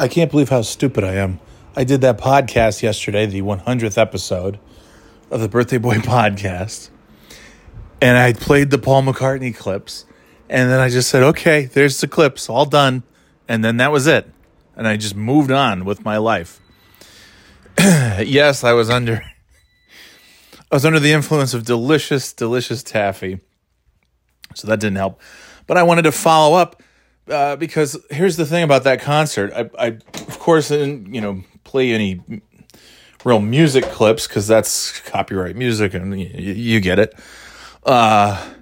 I can't believe how stupid I am. I did that podcast yesterday, the 100th episode of the Birthday Boy podcast, and I played the Paul McCartney clips, and then I just said, okay, there's the clips, all done. And then that was it. And I just moved on with my life. yes, I was under I was under the influence of delicious, delicious taffy. So that didn't help. But I wanted to follow up uh, because here's the thing about that concert. I, I of course, didn't you know play any real music clips because that's copyright music, and you, you get it. Uh,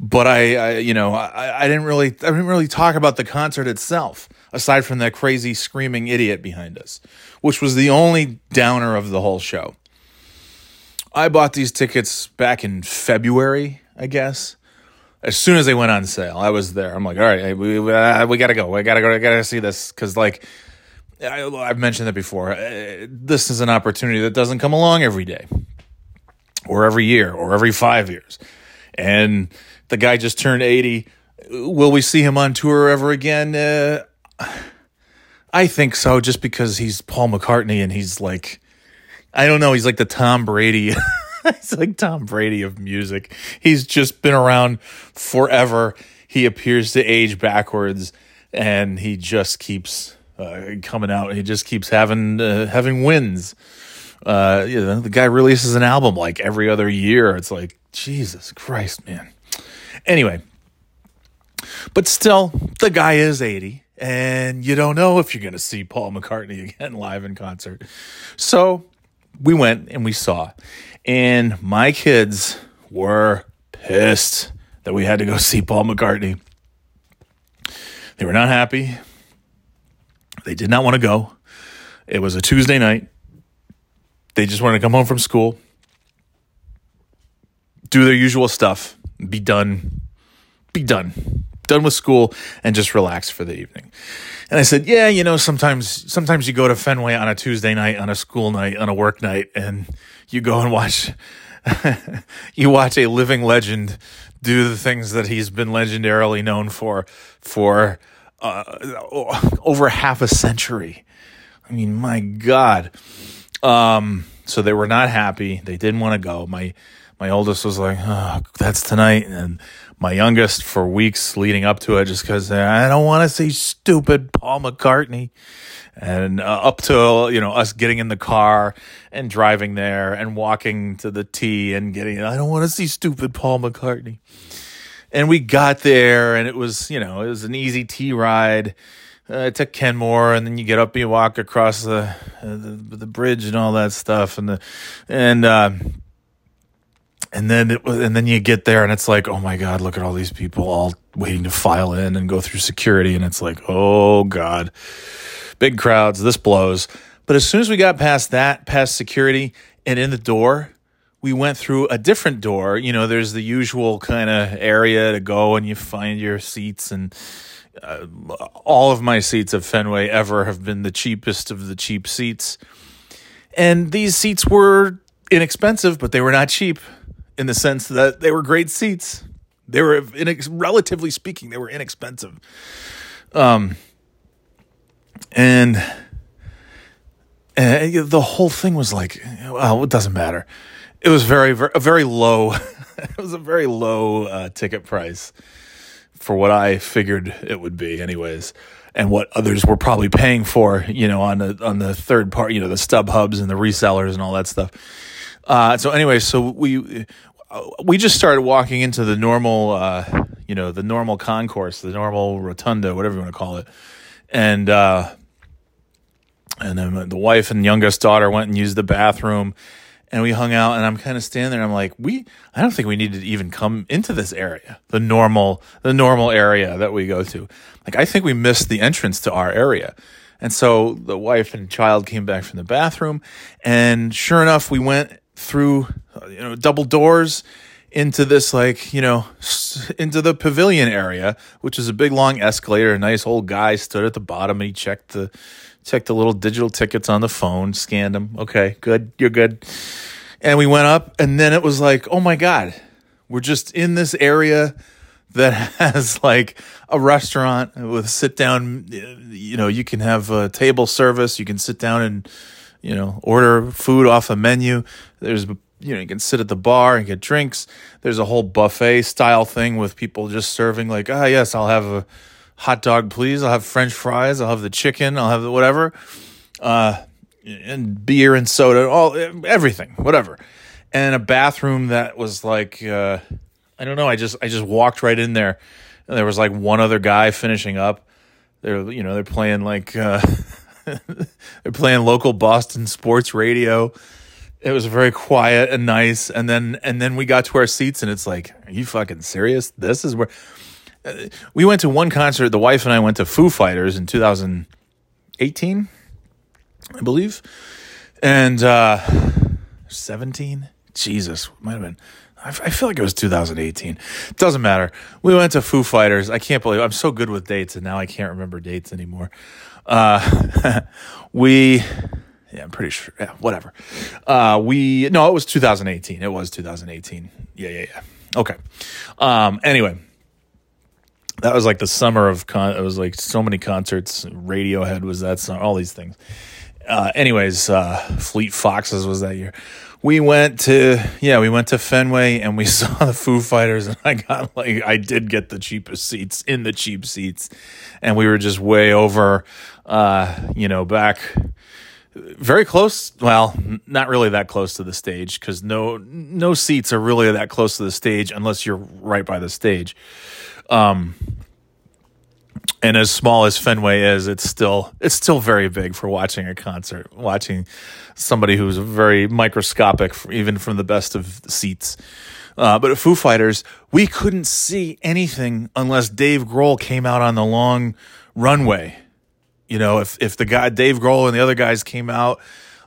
but I, I, you know, I, I didn't really, I didn't really talk about the concert itself, aside from that crazy screaming idiot behind us, which was the only downer of the whole show. I bought these tickets back in February, I guess as soon as they went on sale, I was there. I'm like, all right, we we, uh, we gotta go. We gotta go. I gotta see this because like I, have mentioned that before. Uh, this is an opportunity that doesn't come along every day, or every year, or every five years. And the guy just turned eighty. Will we see him on tour ever again? Uh, I think so, just because he's Paul McCartney and he's like, I don't know, he's like the Tom Brady. He's like Tom Brady of music. He's just been around forever. He appears to age backwards, and he just keeps uh, coming out. He just keeps having uh, having wins. Uh, you know, the guy releases an album like every other year. It's like Jesus Christ, man. Anyway, but still, the guy is eighty, and you don't know if you're going to see Paul McCartney again live in concert. So we went and we saw. And my kids were pissed that we had to go see Paul McCartney. They were not happy. They did not want to go. It was a Tuesday night. They just wanted to come home from school, do their usual stuff, be done, be done, done with school, and just relax for the evening. And I said, yeah, you know, sometimes sometimes you go to Fenway on a Tuesday night, on a school night, on a work night, and you go and watch you watch a living legend do the things that he's been legendarily known for for uh, over half a century. I mean, my God. Um, so they were not happy. They didn't want to go. My my oldest was like, "Oh, that's tonight," and my youngest for weeks leading up to it, just because I don't want to see stupid Paul McCartney and uh, up to you know us getting in the car and driving there and walking to the T and getting I don't want to see stupid Paul McCartney. And we got there and it was, you know, it was an easy T ride uh, to Kenmore and then you get up and you walk across the, uh, the the, bridge and all that stuff and the and uh, and then it, was, and then you get there and it's like, "Oh my god, look at all these people all waiting to file in and go through security." And it's like, "Oh god." big crowds, this blows. But as soon as we got past that, past security and in the door, we went through a different door. You know, there's the usual kind of area to go and you find your seats. And uh, all of my seats at Fenway ever have been the cheapest of the cheap seats. And these seats were inexpensive, but they were not cheap in the sense that they were great seats. They were, relatively speaking, they were inexpensive. Um, and and the whole thing was like, well, it doesn't matter. It was very, very a very low. it was a very low uh, ticket price for what I figured it would be, anyways, and what others were probably paying for. You know, on the on the third part, you know, the StubHubs and the resellers and all that stuff. Uh, so, anyway, so we we just started walking into the normal, uh, you know, the normal concourse, the normal rotunda, whatever you want to call it, and uh, and then the wife and youngest daughter went and used the bathroom and we hung out and I'm kind of standing there and I'm like we I don't think we need to even come into this area the normal the normal area that we go to. Like I think we missed the entrance to our area. And so the wife and child came back from the bathroom and sure enough we went through uh, you know double doors into this like you know into the pavilion area which is a big long escalator a nice old guy stood at the bottom and he checked the checked the little digital tickets on the phone scanned them okay good you're good and we went up and then it was like oh my god we're just in this area that has like a restaurant with sit down. You know, you can have a table service. You can sit down and you know order food off a menu. There's you know you can sit at the bar and get drinks. There's a whole buffet style thing with people just serving like ah yes I'll have a hot dog please I'll have French fries I'll have the chicken I'll have the whatever. Uh, and beer and soda, all everything, whatever, and a bathroom that was like uh, I don't know. I just I just walked right in there, and there was like one other guy finishing up. They're you know they're playing like uh, they're playing local Boston sports radio. It was very quiet and nice, and then and then we got to our seats, and it's like, are you fucking serious? This is where uh, we went to one concert. The wife and I went to Foo Fighters in 2018 I believe. And uh 17? Jesus, might have been. I, I feel like it was 2018. Doesn't matter. We went to Foo Fighters. I can't believe I'm so good with dates, and now I can't remember dates anymore. Uh, we, yeah, I'm pretty sure. Yeah, whatever. Uh, we no, it was 2018. It was 2018. Yeah, yeah, yeah. Okay. Um. Anyway, that was like the summer of con. It was like so many concerts. Radiohead was that song. All these things uh, anyways, uh, Fleet Foxes was that year. We went to yeah, we went to Fenway and we saw the Foo Fighters, and I got like I did get the cheapest seats in the cheap seats, and we were just way over, uh, you know, back very close. Well, not really that close to the stage because no no seats are really that close to the stage unless you're right by the stage. Um, and as small as Fenway is, it's still it's still very big for watching a concert. Watching somebody who's very microscopic, even from the best of seats. Uh, but at Foo Fighters, we couldn't see anything unless Dave Grohl came out on the long runway. You know, if if the guy Dave Grohl and the other guys came out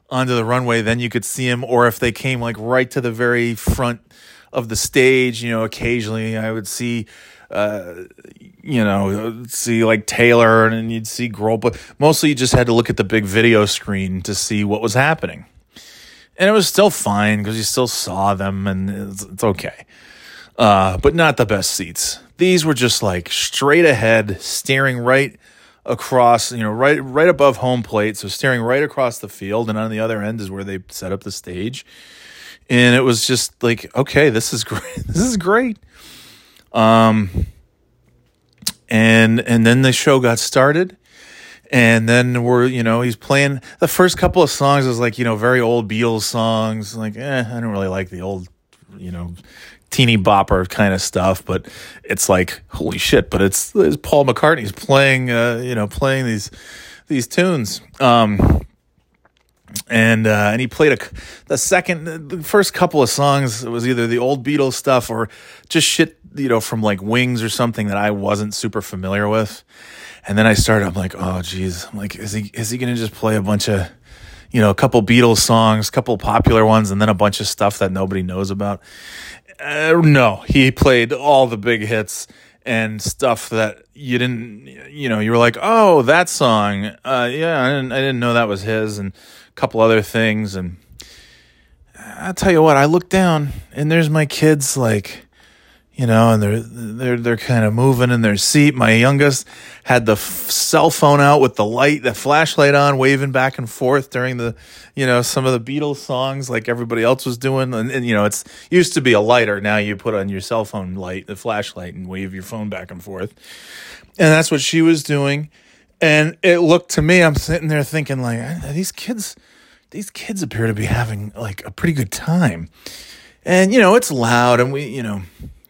onto the runway, then you could see him. Or if they came like right to the very front of the stage, you know, occasionally I would see uh, you know, see like Taylor and you'd see Grohl, but mostly you just had to look at the big video screen to see what was happening. And it was still fine because you still saw them and it's, it's okay. Uh, but not the best seats. These were just like straight ahead, staring right across, you know, right right above home plate, so staring right across the field, and on the other end is where they set up the stage. And it was just like, okay, this is great. This is great. Um, and and then the show got started. And then we're you know he's playing the first couple of songs was like you know very old Beatles songs. Like eh, I don't really like the old you know teeny bopper kind of stuff but it's like holy shit but it's, it's Paul McCartney's playing uh, you know playing these these tunes. Um and uh, and he played a the second the first couple of songs it was either the old Beatles stuff or just shit you know from like Wings or something that I wasn't super familiar with. And then I started I'm like, "Oh geez. I'm like is he is he to just play a bunch of you know, a couple Beatles songs, a couple popular ones and then a bunch of stuff that nobody knows about?" Uh, no, he played all the big hits and stuff that you didn't you know you were like oh that song. Uh, yeah I didn't, I didn't know that was his and a couple other things and I'll tell you what, I look down and there's my kids like you know, and they're they're they're kind of moving in their seat. My youngest had the f- cell phone out with the light, the flashlight on, waving back and forth during the, you know, some of the Beatles songs like everybody else was doing. And, and you know, it's used to be a lighter. Now you put on your cell phone light, the flashlight, and wave your phone back and forth. And that's what she was doing. And it looked to me, I'm sitting there thinking, like, these kids, these kids appear to be having like a pretty good time. And, you know, it's loud and we, you know,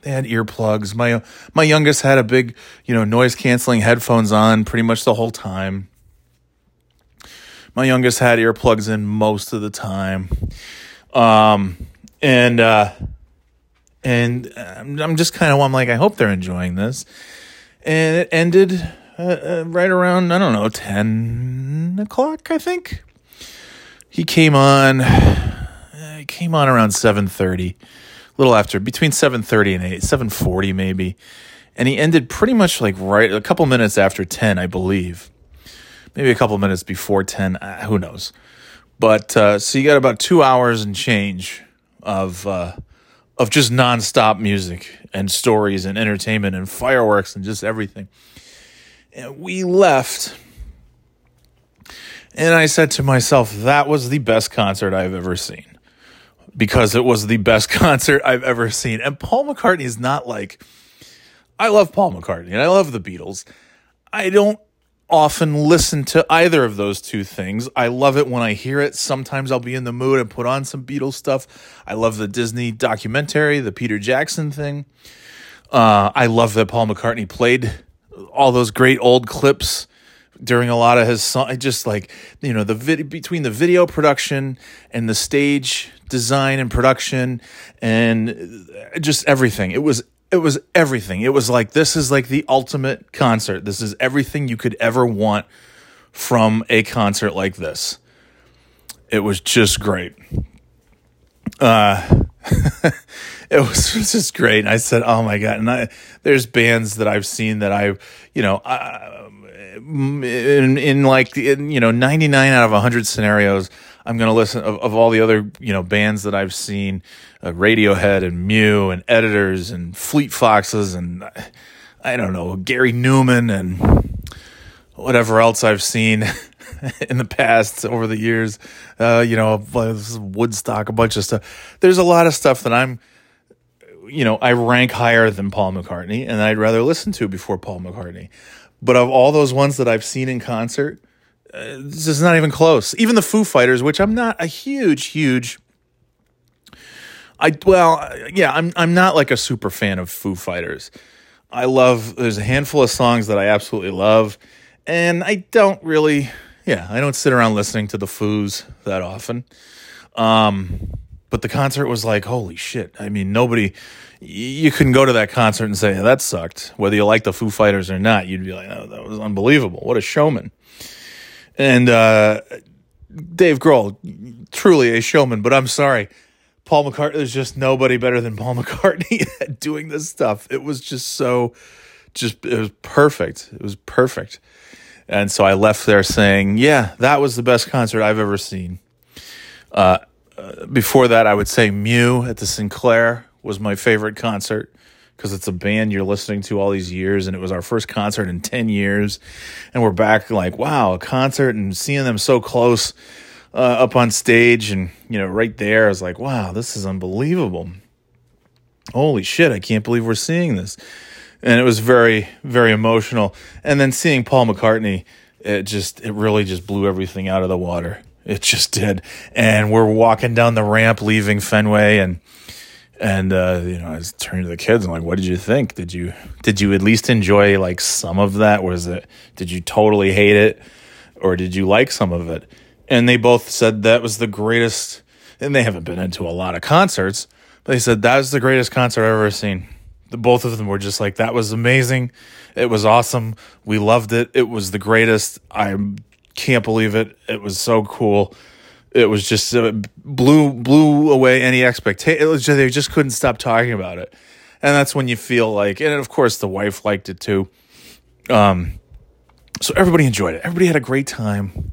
had earplugs. My, my youngest had a big, you know, noise canceling headphones on pretty much the whole time. My youngest had earplugs in most of the time. Um, and, uh, and I'm just kind of, I'm like, I hope they're enjoying this. And it ended uh, uh, right around I don't know ten o'clock. I think he came on. He came on around seven thirty, little after between seven thirty and eight, seven forty maybe, and he ended pretty much like right a couple minutes after ten, I believe, maybe a couple minutes before ten. Uh, who knows? But uh, so you got about two hours and change of uh, of just nonstop music and stories and entertainment and fireworks and just everything. And we left. And I said to myself, that was the best concert I've ever seen because it was the best concert I've ever seen. And Paul McCartney is not like, I love Paul McCartney and I love the Beatles. I don't often listen to either of those two things. I love it when I hear it. Sometimes I'll be in the mood and put on some Beatles stuff. I love the Disney documentary, the Peter Jackson thing. Uh, I love that Paul McCartney played all those great old clips during a lot of his song. Just like you know the vid- between the video production and the stage design and production and just everything. It was it was everything. It was like this is like the ultimate concert. This is everything you could ever want from a concert like this. It was just great. Uh it was just great. And I said, "Oh my god!" And I, there's bands that I've seen that I, you know, in in like in, you know, 99 out of 100 scenarios, I'm going to listen of, of all the other you know bands that I've seen, uh, Radiohead and Mew and Editors and Fleet Foxes and I don't know Gary Numan and whatever else I've seen in the past over the years. Uh, you know, Woodstock, a bunch of stuff. There's a lot of stuff that I'm, you know, I rank higher than Paul McCartney, and I'd rather listen to before Paul McCartney. But of all those ones that I've seen in concert, uh, this is not even close. Even the Foo Fighters, which I'm not a huge, huge. I well, yeah, I'm I'm not like a super fan of Foo Fighters. I love. There's a handful of songs that I absolutely love, and I don't really. Yeah, I don't sit around listening to the Foos that often. Um, but the concert was like, holy shit! I mean, nobody. You couldn't go to that concert and say that sucked, whether you like the Foo Fighters or not. You'd be like, oh, that was unbelievable. What a showman! And uh, Dave Grohl, truly a showman, but I'm sorry. Paul McCartney, there's just nobody better than Paul McCartney at doing this stuff. It was just so, just, it was perfect. It was perfect. And so I left there saying, yeah, that was the best concert I've ever seen. Uh, uh, before that, I would say Mew at the Sinclair was my favorite concert because it's a band you're listening to all these years and it was our first concert in 10 years. And we're back like wow a concert and seeing them so close uh, up on stage and you know right there i was like wow this is unbelievable. Holy shit i can't believe we're seeing this. And it was very very emotional. And then seeing paul mccartney it just it really just blew everything out of the water. It just did. And we're walking down the ramp leaving fenway and and uh, you know, I was turning to the kids and like, what did you think? Did you did you at least enjoy like some of that? Was it did you totally hate it, or did you like some of it? And they both said that was the greatest. And they haven't been into a lot of concerts, but they said that was the greatest concert I've ever seen. The both of them were just like that was amazing. It was awesome. We loved it. It was the greatest. I can't believe it. It was so cool it was just uh, blew blew away any expectation. Just, they just couldn't stop talking about it, and that's when you feel like, and of course the wife liked it too. Um, so everybody enjoyed it. Everybody had a great time,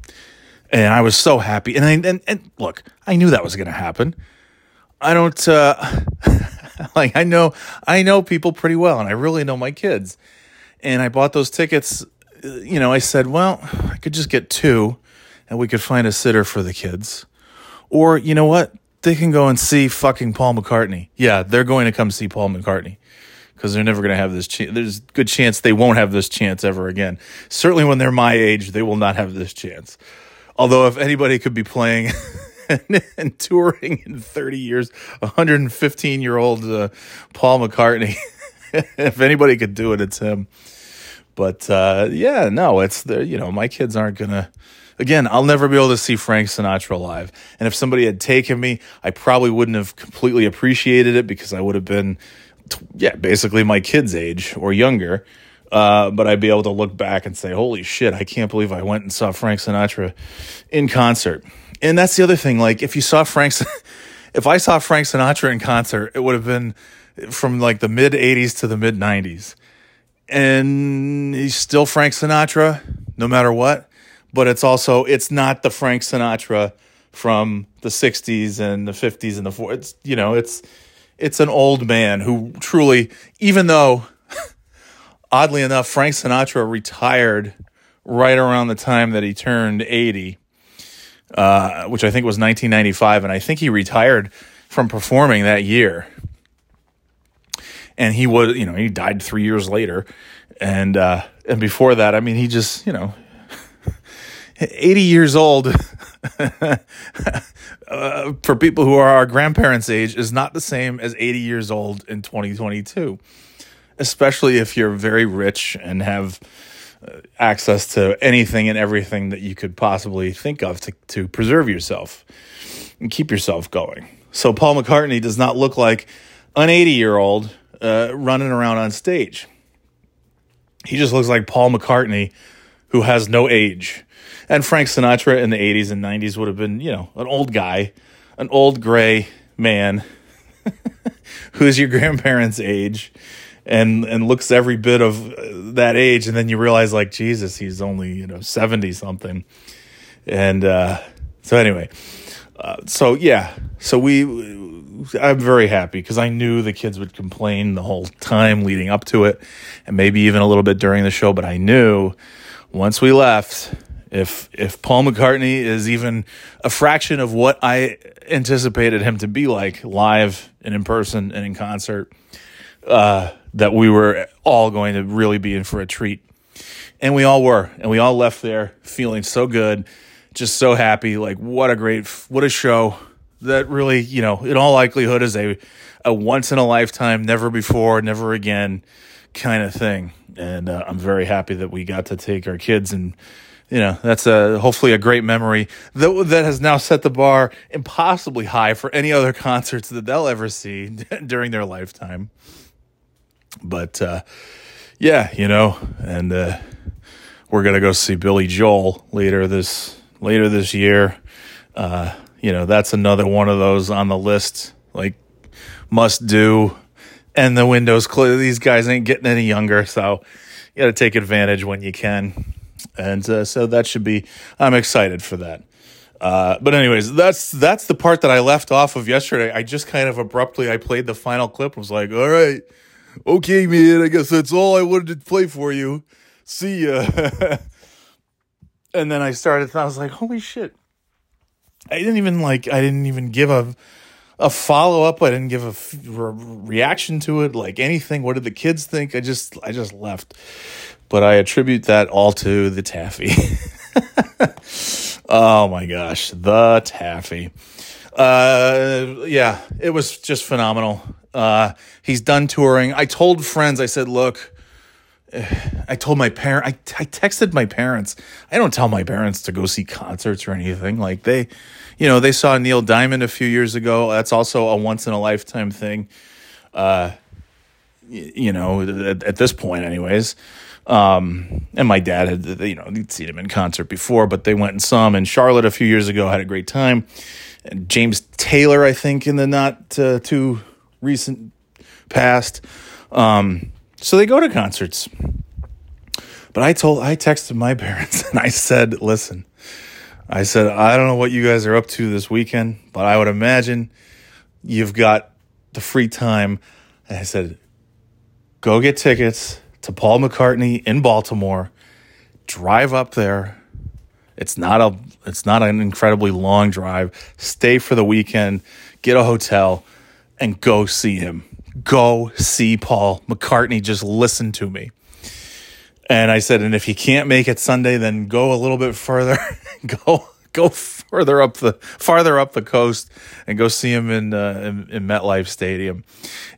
and I was so happy. And I and, and look, I knew that was going to happen. I don't uh, like I know I know people pretty well, and I really know my kids. And I bought those tickets. Uh, you know, I said, well, I could just get two and we could find a sitter for the kids. Or, you know what? They can go and see fucking Paul McCartney. Yeah, they're going to come see Paul McCartney because they're never going to have this chance. There's good chance they won't have this chance ever again. Certainly when they're my age, they will not have this chance. Although, if anybody could be playing and, touring in 30 years, 115 year old uh, Paul McCartney, if anybody could do it, it's him. But uh, yeah, no, it's the, you know, my kids aren't going to Again, I'll never be able to see Frank Sinatra live. And if somebody had taken me, I probably wouldn't have completely appreciated it because I would have been, yeah, basically my kid's age or younger. Uh, but I'd be able to look back and say, holy shit, I can't believe I went and saw Frank Sinatra in concert. And that's the other thing. Like, if you saw Frank, if I saw Frank Sinatra in concert, it would have been from like the mid 80s to the mid 90s. And he's still Frank Sinatra, no matter what but it's also it's not the Frank Sinatra from the 60s and the 50s and the 40s. It's you know, it's it's an old man who truly, even though, oddly enough, Frank Sinatra retired right around the time that he turned 80, uh, which I think was 1995. And I think he retired from performing that year. And he was, you know, he died three years later. And, uh, and before that, I mean, he just, you know, 80 years old uh, for people who are our grandparents' age is not the same as 80 years old in 2022, especially if you're very rich and have uh, access to anything and everything that you could possibly think of to, to preserve yourself and keep yourself going. So, Paul McCartney does not look like an 80 year old uh, running around on stage. He just looks like Paul McCartney who has no age and Frank Sinatra in the 80s and 90s would have been, you know, an old guy, an old gray man who's your grandparents' age and and looks every bit of that age and then you realize like Jesus, he's only, you know, 70 something. And uh so anyway, uh, so yeah, so we I'm very happy because I knew the kids would complain the whole time leading up to it and maybe even a little bit during the show, but I knew once we left if if Paul McCartney is even a fraction of what I anticipated him to be like live and in person and in concert, uh, that we were all going to really be in for a treat. And we all were, and we all left there feeling so good, just so happy. Like what a great, what a show! That really, you know, in all likelihood, is a a once in a lifetime, never before, never again kind of thing. And uh, I'm very happy that we got to take our kids and you know that's a hopefully a great memory that that has now set the bar impossibly high for any other concerts that they'll ever see during their lifetime. But uh, yeah, you know, and uh, we're gonna go see Billy Joel later this later this year. Uh, you know, that's another one of those on the list, like must do. And the windows clear. These guys ain't getting any younger, so you got to take advantage when you can and uh, so that should be. I'm excited for that. Uh, but anyways, that's that's the part that I left off of yesterday. I just kind of abruptly I played the final clip. Was like, all right, okay, man. I guess that's all I wanted to play for you. See ya. and then I started. I was like, holy shit! I didn't even like. I didn't even give a a follow up. I didn't give a f- re- reaction to it. Like anything. What did the kids think? I just I just left but I attribute that all to the taffy. oh my gosh, the taffy. Uh, yeah, it was just phenomenal. Uh, he's done touring. I told friends, I said, look, I told my parent, I, I texted my parents. I don't tell my parents to go see concerts or anything. Like they, you know, they saw Neil Diamond a few years ago. That's also a once in a lifetime thing. Uh, you know, at, at this point, anyways. Um, and my dad had, you know, he'd seen him in concert before, but they went and saw him in Charlotte a few years ago, had a great time. And James Taylor, I think, in the not uh, too recent past. Um, so they go to concerts. But I told, I texted my parents and I said, listen, I said, I don't know what you guys are up to this weekend, but I would imagine you've got the free time. And I said, go get tickets to Paul McCartney in Baltimore. Drive up there. It's not a it's not an incredibly long drive. Stay for the weekend, get a hotel and go see him. Go see Paul McCartney. Just listen to me. And I said, and if you can't make it Sunday, then go a little bit further. go go further up the farther up the coast and go see him in uh, in, in, MetLife Stadium.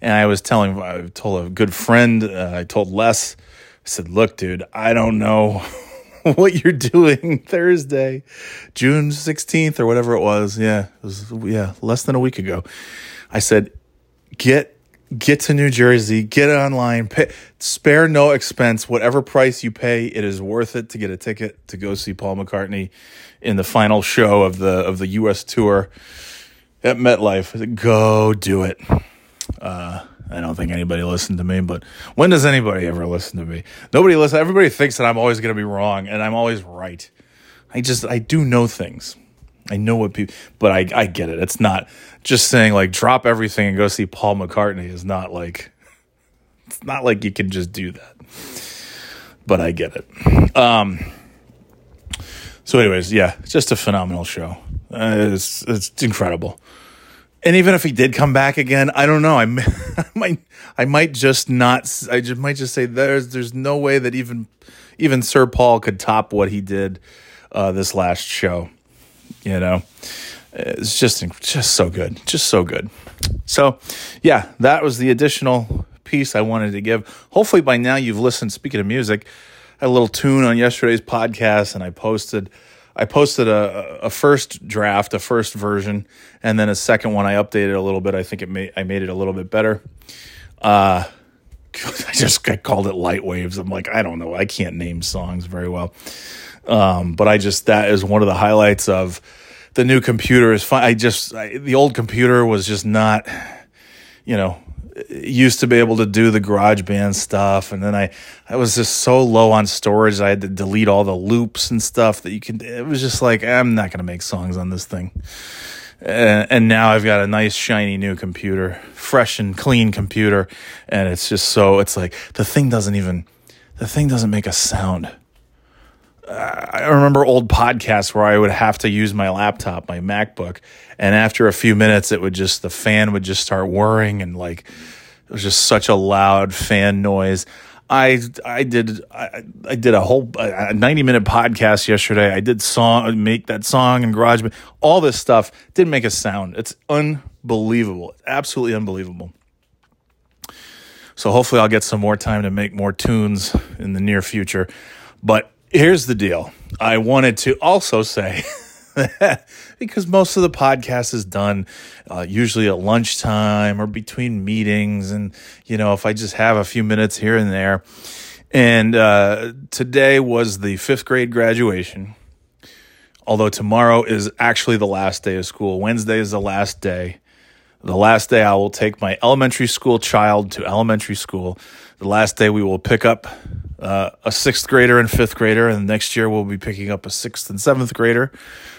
And I was telling, I told a good friend, uh, I told Les, I said, "Look, dude, I don't know." what you're doing Thursday, June 16th or whatever it was. Yeah, it was yeah, less than a week ago. I said, "Get get to New Jersey, get online, pay, spare no expense. Whatever price you pay, it is worth it to get a ticket to go see Paul McCartney in the final show of the of the U.S. tour at MetLife. Go do it. Uh, I don't think anybody listened to me, but when does anybody ever listen to me? Nobody listen. Everybody thinks that I'm always going to be wrong, and I'm always right. I just I do know things. I know what people, but I, I get it. It's not just saying like drop everything and go see Paul McCartney is not like, it's not like you can just do that. But I get it. Um, so, anyways, yeah, just a phenomenal show. Uh, it's it's incredible. And even if he did come back again, I don't know. I, I might I might just not. I just might just say there's there's no way that even even Sir Paul could top what he did uh, this last show. You know, it's just just so good, just so good. So, yeah, that was the additional piece I wanted to give. Hopefully, by now you've listened. Speaking of music, I had a little tune on yesterday's podcast, and I posted. I posted a, a first draft, a first version, and then a second one. I updated a little bit. I think it made I made it a little bit better. Uh, I just I called it light waves. I'm like I don't know. I can't name songs very well, um, but I just that is one of the highlights of the new computer. Is fine. I just I, the old computer was just not, you know, used to be able to do the GarageBand stuff, and then I I was just so low on storage. I had to delete all the loops and stuff that you can. It was just like I'm not gonna make songs on this thing. And, and now I've got a nice shiny new computer, fresh and clean computer, and it's just so it's like the thing doesn't even the thing doesn't make a sound. I remember old podcasts where I would have to use my laptop, my MacBook, and after a few minutes, it would just the fan would just start whirring and like it was just such a loud fan noise. I I did I, I did a whole a ninety minute podcast yesterday. I did song make that song in GarageBand. All this stuff didn't make a sound. It's unbelievable, absolutely unbelievable. So hopefully I'll get some more time to make more tunes in the near future. But here's the deal. I wanted to also say because most of the podcast is done uh, usually at lunchtime or between meetings, and you know if I just have a few minutes here and there. And uh, today was the fifth grade graduation. Although tomorrow is actually the last day of school. Wednesday is the last day. The last day I will take my elementary school child to elementary school. The last day we will pick up uh, a sixth grader and fifth grader, and next year we'll be picking up a sixth and seventh grader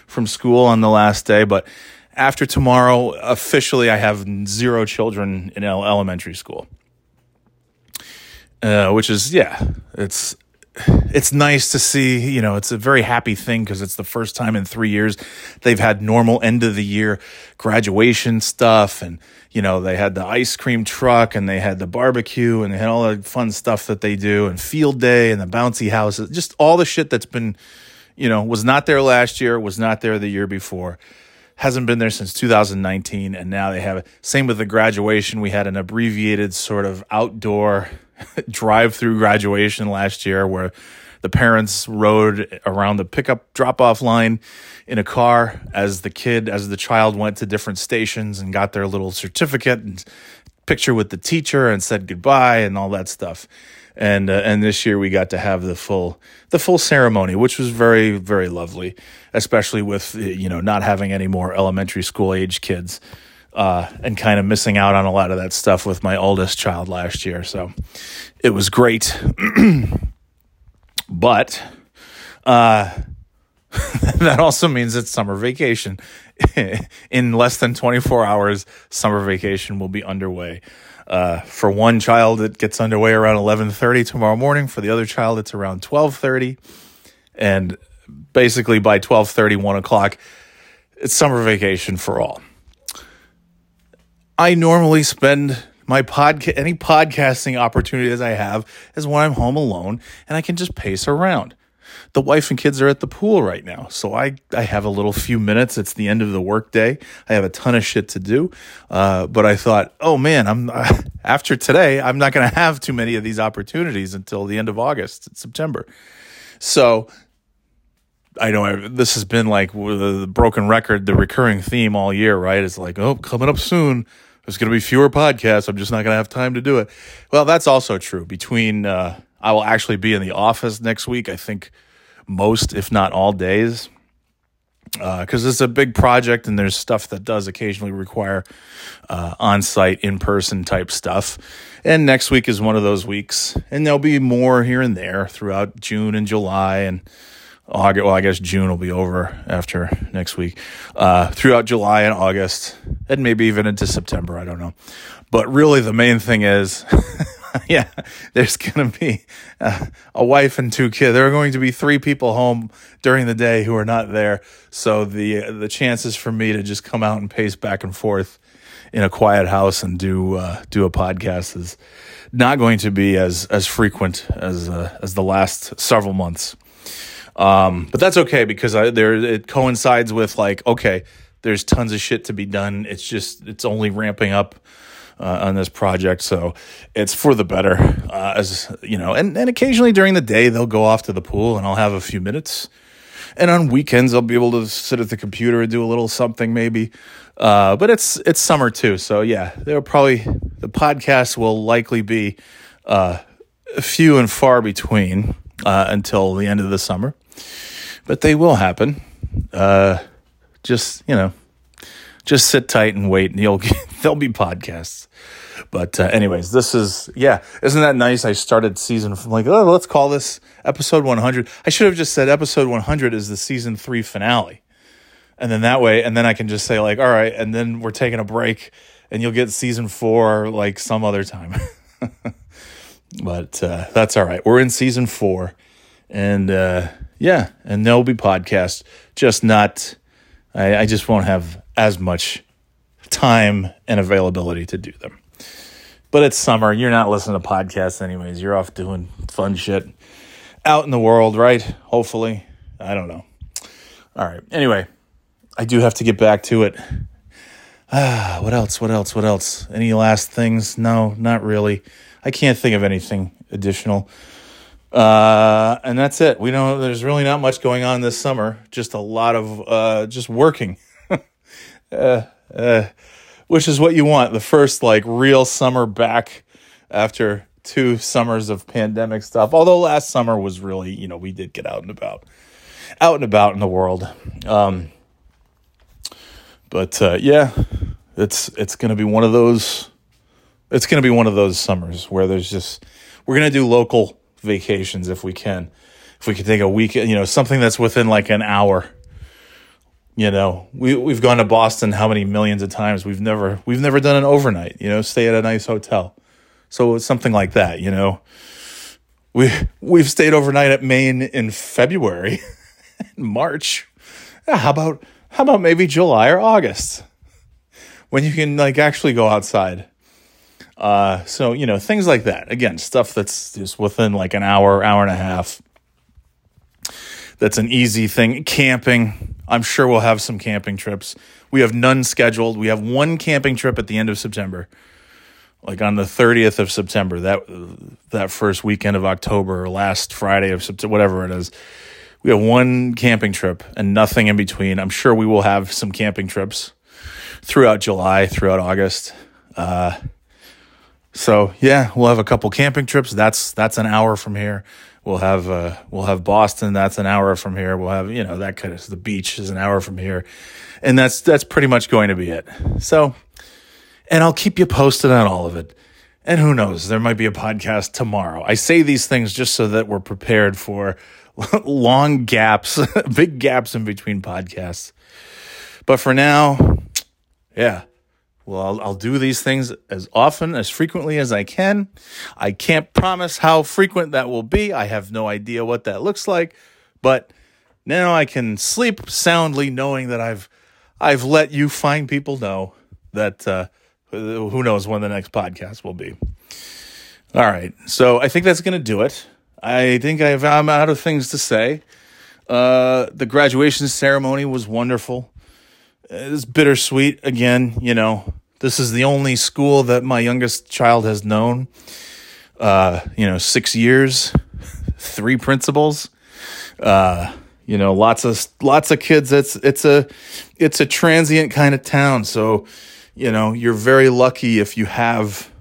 from school on the last day. But after tomorrow, officially, I have zero children in elementary school, uh, which is yeah, it's it's nice to see. You know, it's a very happy thing because it's the first time in three years they've had normal end of the year graduation stuff and you know, they had the ice cream truck and they had the barbecue and they had all the fun stuff that they do and field day and the bouncy houses, just all the shit that's been, you know, was not there last year, was not there the year before. Hasn't been there since 2019, and now they have it. Same with the graduation. We had an abbreviated sort of outdoor drive through graduation last year where the parents rode around the pickup drop off line in a car as the kid, as the child went to different stations and got their little certificate and picture with the teacher and said goodbye and all that stuff. And uh, and this year we got to have the full the full ceremony, which was very very lovely, especially with you know not having any more elementary school age kids. Uh, and kind of missing out on a lot of that stuff with my oldest child last year. So it was great. But uh, that also means it's summer vacation. In less than 24 hours, summer vacation will be underway. Uh, for one child, it gets underway around 11:30 tomorrow morning. For the other child, it's around 12:30, and basically by 12:30, 1 o'clock, it's summer vacation for all. I normally spend my podcast, any podcasting opportunities I have is when I'm home alone and I can just pace around. The wife and kids are at the pool right now, so I I have a little few minutes. It's the end of the workday. I have a ton of shit to do, uh, but I thought, oh man, I'm uh, after today, I'm not going to have too many of these opportunities until the end of August, September. So I know this has been like the broken record, the recurring theme all year, right? It's like, oh, coming up soon there's going to be fewer podcasts. I'm just not going to have time to do it. Well, that's also true. Between, uh, I will actually be in the office next week. I think most, if not all days, because uh, it's a big project and there's stuff that does occasionally require uh, on site, in person type stuff. And next week is one of those weeks. And there'll be more here and there throughout June and July. And August, well, I guess June will be over after next week. Uh, throughout July and August, and maybe even into September. I don't know. But really, the main thing is, yeah, there's going to be uh, a wife and two kids. There are going to be three people home during the day who are not there. So the the chances for me to just come out and pace back and forth in a quiet house and do uh, do a podcast is not going to be as as frequent as uh, as the last several months. Um, but that's okay because I, there it coincides with like okay, there's tons of shit to be done. It's just it's only ramping up. Uh, on this project, so it's for the better. Uh, as you know, and, and occasionally during the day they'll go off to the pool, and I'll have a few minutes. And on weekends I'll be able to sit at the computer and do a little something maybe. Uh, but it's it's summer too, so yeah, they'll probably the podcast will likely be uh, few and far between uh, until the end of the summer, but they will happen. Uh, just you know, just sit tight and wait, and you'll get, there'll be podcasts. But uh, anyways, this is yeah, isn't that nice? I started season from like oh, let's call this episode 100. I should have just said episode 100 is the season three finale, and then that way, and then I can just say like all right, and then we're taking a break, and you'll get season four like some other time. but uh, that's all right. We're in season four, and uh, yeah, and there'll be podcasts, just not. I, I just won't have as much time and availability to do them. But it's summer. You're not listening to podcasts, anyways. You're off doing fun shit out in the world, right? Hopefully. I don't know. All right. Anyway, I do have to get back to it. Ah, what else? What else? What else? Any last things? No, not really. I can't think of anything additional. Uh, and that's it. We don't. There's really not much going on this summer. Just a lot of uh, just working. uh, uh, which is what you want. The first like real summer back after two summers of pandemic stuff. Although last summer was really, you know, we did get out and about, out and about in the world. Um, but uh, yeah, it's it's gonna be one of those. It's gonna be one of those summers where there's just we're gonna do local vacations if we can. If we could take a week, you know, something that's within like an hour. You know we we've gone to Boston how many millions of times? We've never we've never done an overnight you know stay at a nice hotel. So it's something like that you know. We we've stayed overnight at Maine in February March. How about how about maybe July or August? When you can like actually go outside uh so you know things like that again stuff that's just within like an hour hour and a half that's an easy thing camping I'm sure we'll have some camping trips. We have none scheduled. We have one camping trip at the end of September, like on the 30th of September, that that first weekend of October or last Friday of September, whatever it is. We have one camping trip and nothing in between. I'm sure we will have some camping trips throughout July, throughout August. Uh, so yeah, we'll have a couple camping trips. That's that's an hour from here. We'll have uh, we'll have Boston. That's an hour from here. We'll have you know that kind of the beach is an hour from here, and that's that's pretty much going to be it. So, and I'll keep you posted on all of it. And who knows, there might be a podcast tomorrow. I say these things just so that we're prepared for long gaps, big gaps in between podcasts. But for now, yeah, well, I'll, I'll do these things as often, as frequently as I can. I can't promise how frequent that will be. I have no idea what that looks like, but now I can sleep soundly knowing that I've I've let you fine people know that uh, who knows when the next podcast will be. All right, so I think that's going to do it. I think I've, I'm out of things to say. Uh, the graduation ceremony was wonderful. It's bittersweet again, you know. This is the only school that my youngest child has known. Uh, you know, six years, three principals. Uh, you know, lots of lots of kids. It's it's a it's a transient kind of town. So, you know, you're very lucky if you have,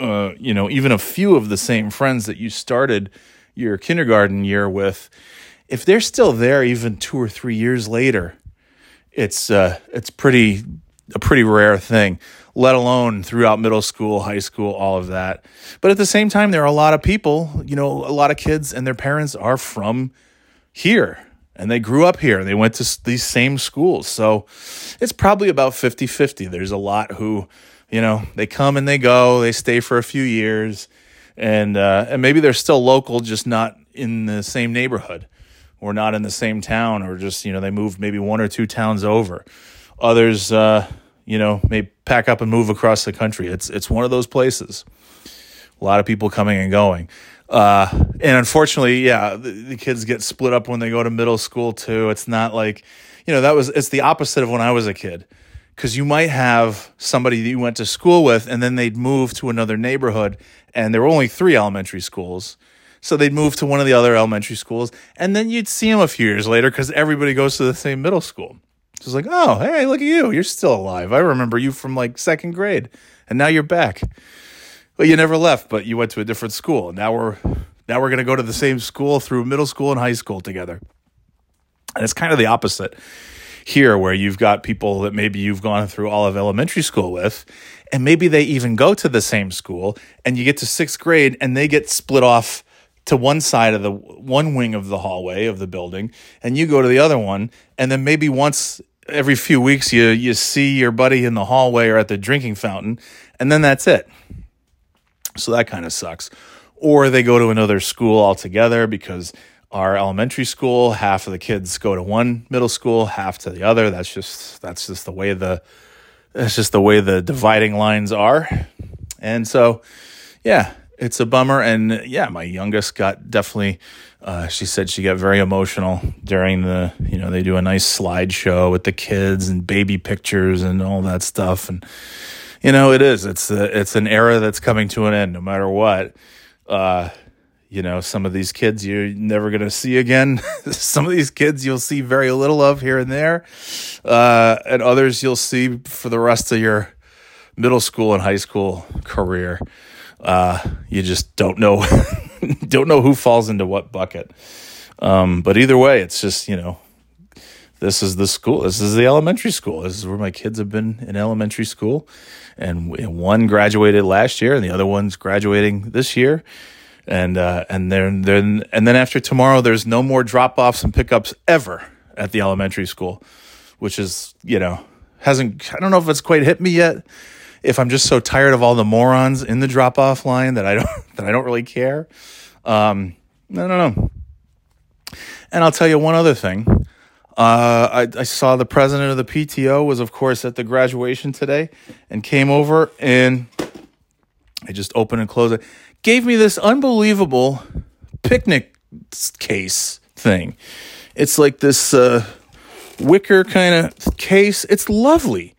uh, you know, even a few of the same friends that you started your kindergarten year with. If they're still there, even two or three years later, it's uh, it's pretty a pretty rare thing, let alone throughout middle school, high school, all of that. But at the same time, there are a lot of people, you know, a lot of kids and their parents are from here. and they grew up here and they went to these same schools. So it's probably about 50 50. There's a lot who, you know, they come and they go, they stay for a few years, and, uh, and maybe they're still local, just not in the same neighborhood or not in the same town, or just, you know, they moved maybe one or two towns over. Others, uh, you know, may pack up and move across the country. It's, it's one of those places. A lot of people coming and going. Uh, and unfortunately, yeah, the, the, kids get split up when they go to middle school too. It's not like, you know, that was, it's the opposite of when I was a kid. Cause you might have somebody that you went to school with and then they'd move to another neighborhood and there were only three elementary schools. So they'd move to one of the other elementary schools and then you'd see them a few years later because everybody goes to the same middle school. It's like, oh, hey, look at you. You're still alive. I remember you from like second grade and now you're back. Well, you never left, but you went to a different school. Now we're now we're going to go to the same school through middle school and high school together. And it's kind of the opposite here, where you've got people that maybe you've gone through all of elementary school with, and maybe they even go to the same school, and you get to sixth grade and they get split off to one side of the one wing of the hallway of the building, and you go to the other one, and then maybe once every few weeks you you see your buddy in the hallway or at the drinking fountain, and then that's it. So that kind of sucks. Or they go to another school altogether because our elementary school, half of the kids go to one middle school, half to the other. That's just that's just the way the that's just the way the dividing lines are. And so, yeah, it's a bummer. And yeah, my youngest got definitely. Uh, she said she got very emotional during the. You know, they do a nice slideshow with the kids and baby pictures and all that stuff. And you know, it is. It's a, it's an era that's coming to an end, no matter what. Uh, you know, some of these kids you're never going to see again. some of these kids you'll see very little of here and there, uh, and others you'll see for the rest of your middle school and high school career. Uh, you just don't know, don't know who falls into what bucket. Um, but either way, it's just you know this is the school. This is the elementary school. This is where my kids have been in elementary school. And one graduated last year and the other one's graduating this year. And, uh, and then, then, and then after tomorrow, there's no more drop offs and pickups ever at the elementary school, which is, you know, hasn't, I don't know if it's quite hit me yet. If I'm just so tired of all the morons in the drop off line that I don't, that I don't really care. Um, I don't know. And I'll tell you one other thing. Uh, I, I, saw the president of the PTO was, of course, at the graduation today and came over and I just opened and closed it. Gave me this unbelievable picnic case thing. It's like this uh, wicker kind of case. It's lovely.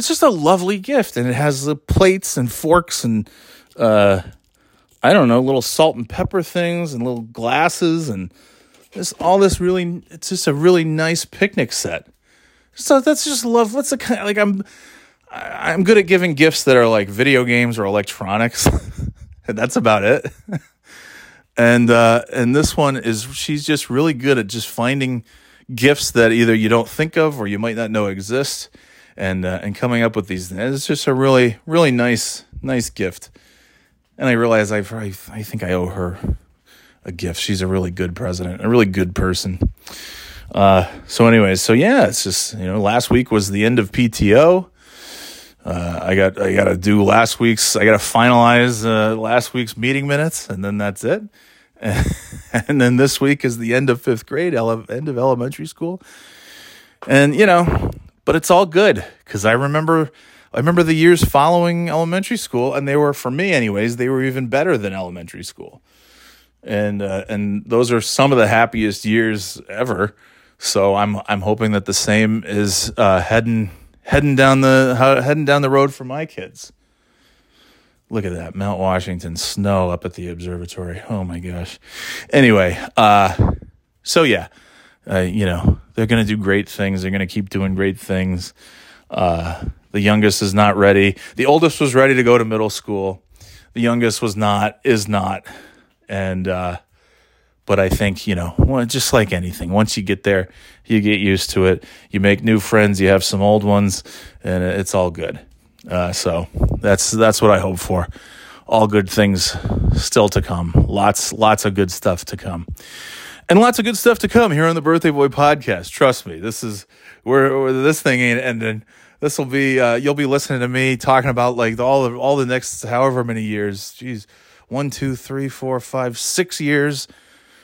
It's just a lovely gift. And it has the plates and forks and, uh, I don't know, little salt and pepper things and little glasses and this all this really it's just a really nice picnic set. So that's just love. What's the kind like I'm I'm good at giving gifts that are like video games or electronics. that's about it. and uh and this one is she's just really good at just finding gifts that either you don't think of or you might not know exist and uh, and coming up with these it's just a really really nice nice gift and i realize I've, i i think i owe her a gift. She's a really good president, a really good person. Uh, so, anyways, so yeah, it's just you know, last week was the end of PTO. Uh, I got I got to do last week's. I got to finalize uh, last week's meeting minutes, and then that's it. and then this week is the end of fifth grade, ele- end of elementary school, and you know, but it's all good because I remember. I remember the years following elementary school, and they were, for me, anyways, they were even better than elementary school and uh, and those are some of the happiest years ever. So I'm I'm hoping that the same is uh, heading heading down the heading down the road for my kids. Look at that Mount Washington snow up at the observatory. Oh my gosh. Anyway, uh, so yeah, uh, you know they're gonna do great things. They're gonna keep doing great things. Uh, the youngest is not ready. The oldest was ready to go to middle school. The youngest was not. Is not and uh, but I think you know, just like anything, once you get there, you get used to it. You make new friends. You have some old ones, and it's all good. Uh, so that's that's what I hope for. All good things still to come. Lots lots of good stuff to come. And lots of good stuff to come here on the Birthday Boy podcast. Trust me, this is where, this thing ain't ending. This will be uh, you'll be listening to me talking about like all the all the next however many years. Jeez, one, two, three, four, five, six years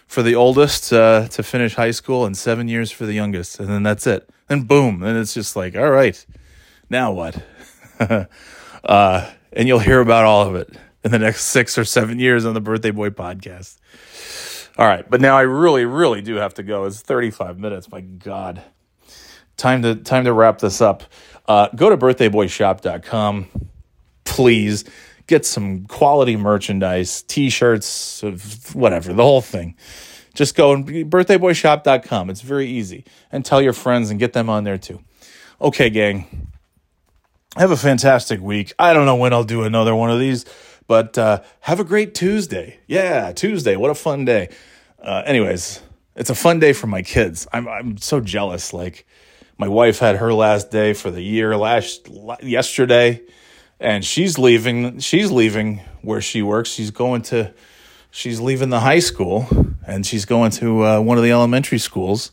for the oldest uh, to finish high school, and seven years for the youngest, and then that's it. And boom, and it's just like, all right, now what? uh, and you'll hear about all of it in the next six or seven years on the Birthday Boy podcast. All right, but now I really, really do have to go. It's 35 minutes. My God. Time to time to wrap this up. Uh, go to birthdayboyshop.com. Please get some quality merchandise, t-shirts, whatever, the whole thing. Just go and birthdayboyshop.com. It's very easy. And tell your friends and get them on there too. Okay, gang. Have a fantastic week. I don't know when I'll do another one of these. But uh, have a great Tuesday. Yeah, Tuesday. What a fun day. Uh, anyways, it's a fun day for my kids. I'm I'm so jealous. Like my wife had her last day for the year last yesterday, and she's leaving. She's leaving where she works. She's going to. She's leaving the high school, and she's going to uh, one of the elementary schools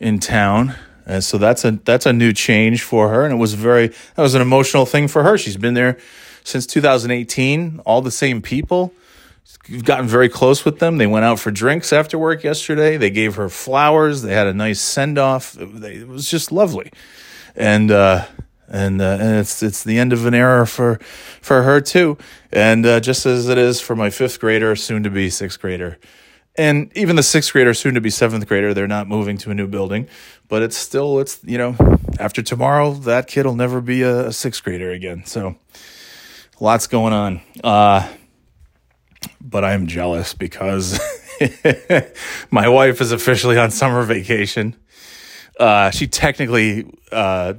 in town. And so that's a that's a new change for her, and it was very that was an emotional thing for her. She's been there since 2018, all the same people. We've gotten very close with them. They went out for drinks after work yesterday. They gave her flowers. They had a nice send off. It, was just lovely, and uh, and uh, and it's it's the end of an era for for her too. And uh, just as it is for my fifth grader, soon to be sixth grader, and even the sixth grader, soon to be seventh grader, they're not moving to a new building, but it's still it's you know after tomorrow that kid will never be a, a sixth grader again. So lots going on. Uh, but I'm jealous because my wife is officially on summer vacation. Uh, she technically uh,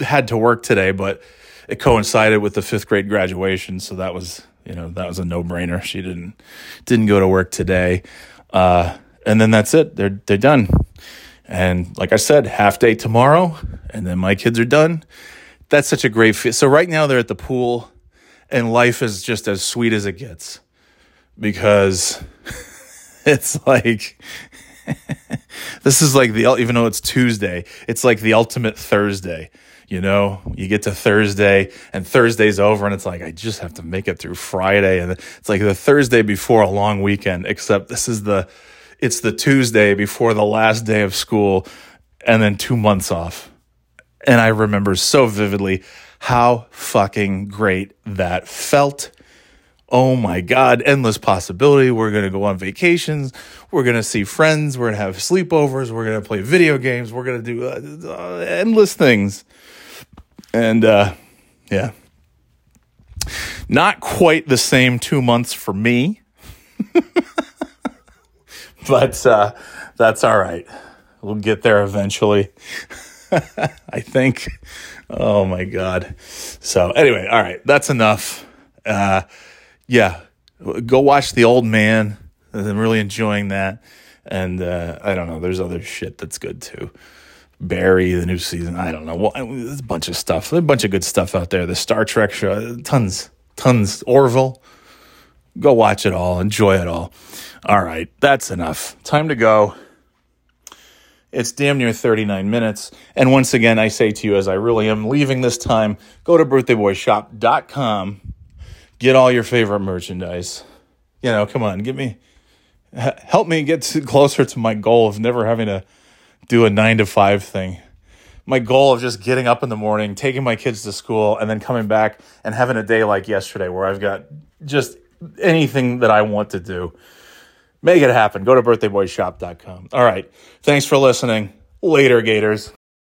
had to work today, but it coincided with the fifth grade graduation, so that was you know that was a no brainer. She didn't didn't go to work today, uh, and then that's it. They're they're done. And like I said, half day tomorrow, and then my kids are done. That's such a great fit. So right now they're at the pool and life is just as sweet as it gets because it's like this is like the even though it's Tuesday, it's like the ultimate Thursday. You know, you get to Thursday and Thursday's over, and it's like I just have to make it through Friday, and it's like the Thursday before a long weekend. Except this is the it's the Tuesday before the last day of school, and then two months off. And I remember so vividly how fucking great that felt. Oh my God, endless possibility. We're going to go on vacations. We're going to see friends. We're going to have sleepovers. We're going to play video games. We're going to do uh, endless things. And uh, yeah, not quite the same two months for me, but uh, that's all right. We'll get there eventually. I think. Oh my God. So, anyway, all right, that's enough. Uh, yeah, go watch The Old Man. I'm really enjoying that. And uh, I don't know, there's other shit that's good too. Barry, the new season. I don't know. Well, there's a bunch of stuff. There's a bunch of good stuff out there. The Star Trek show, tons, tons. Orville. Go watch it all. Enjoy it all. All right, that's enough. Time to go. It's damn near 39 minutes. And once again, I say to you, as I really am leaving this time, go to birthdayboyshop.com, get all your favorite merchandise. You know, come on, get me, help me get to, closer to my goal of never having to do a nine to five thing. My goal of just getting up in the morning, taking my kids to school, and then coming back and having a day like yesterday where I've got just anything that I want to do. Make it happen. Go to birthdayboyshop.com. All right. Thanks for listening. Later, Gators.